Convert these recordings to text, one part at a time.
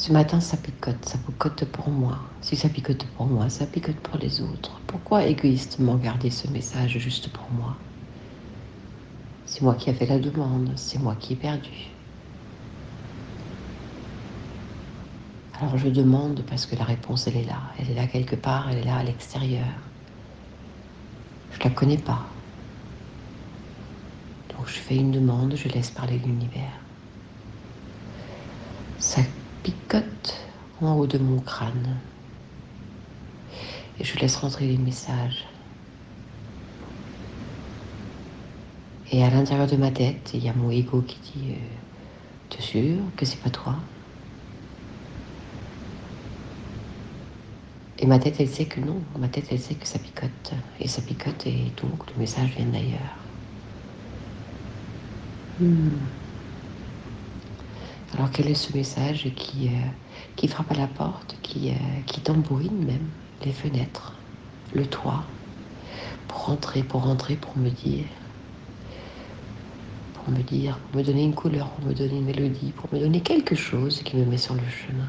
Ce matin, ça picote, ça picote pour moi. Si ça picote pour moi, ça picote pour les autres. Pourquoi égoïstement garder ce message juste pour moi? C'est moi qui ai fait la demande, c'est moi qui ai perdu. Alors je demande parce que la réponse, elle est là. Elle est là quelque part, elle est là à l'extérieur. Je la connais pas. Donc je fais une demande, je laisse parler l'univers. Ça picote en haut de mon crâne. Et je laisse rentrer les messages. Et à l'intérieur de ma tête, il y a mon ego qui dit euh, T'es sûr que c'est pas toi? Et ma tête, elle sait que non. Ma tête, elle sait que ça picote. Et ça picote et donc le message vient d'ailleurs. Hmm. Alors quel est ce message qui, euh, frappe à la porte, qui, euh, qui tambourine même les fenêtres, le toit, pour rentrer, pour rentrer, pour me dire, pour me dire, pour me donner une couleur, pour me donner une mélodie, pour me donner quelque chose qui me met sur le chemin.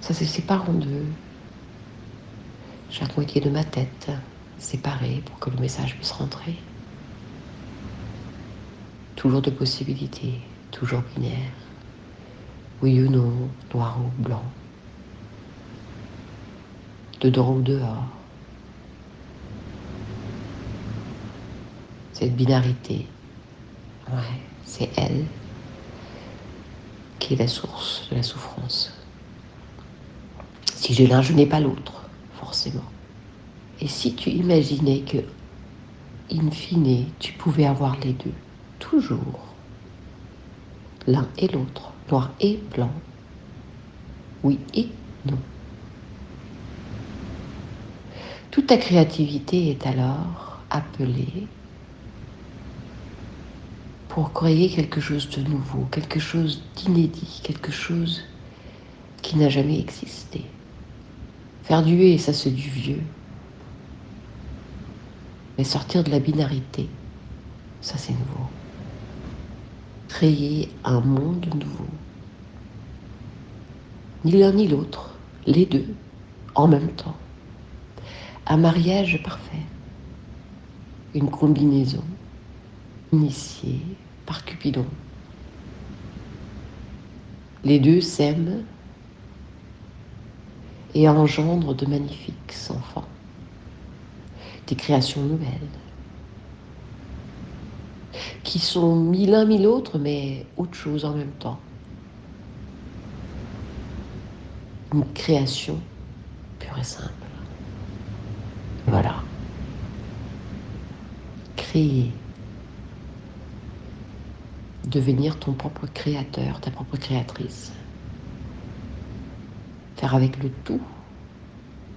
Ça se sépare en deux. Chaque moitié de ma tête séparée pour que le message puisse rentrer. Toujours de possibilités, toujours binaire. Oui ou non, noir ou blanc. Dedans ou dehors. Cette binarité, ouais, c'est elle qui est la source de la souffrance. Si j'ai l'un, je n'ai pas l'autre, forcément. Et si tu imaginais que, in fine, tu pouvais avoir les deux toujours l'un et l'autre, noir et blanc, oui et non. Toute ta créativité est alors appelée pour créer quelque chose de nouveau, quelque chose d'inédit, quelque chose qui n'a jamais existé. Faire du et ça c'est du vieux. Mais sortir de la binarité, ça c'est nouveau créer un monde nouveau. Ni l'un ni l'autre, les deux, en même temps. Un mariage parfait. Une combinaison initiée par Cupidon. Les deux s'aiment et engendrent de magnifiques enfants, des créations nouvelles qui sont mille l'un mille l'autre, mais autre chose en même temps. Une création pure et simple. Voilà. Créer. Devenir ton propre créateur, ta propre créatrice. Faire avec le tout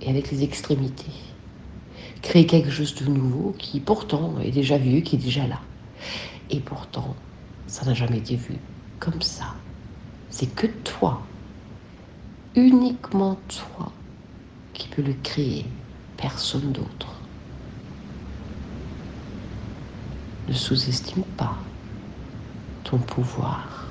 et avec les extrémités. Créer quelque chose de nouveau qui pourtant est déjà vieux, qui est déjà là. Et pourtant, ça n'a jamais été vu comme ça. C'est que toi, uniquement toi, qui peux le créer, personne d'autre. Ne sous-estime pas ton pouvoir.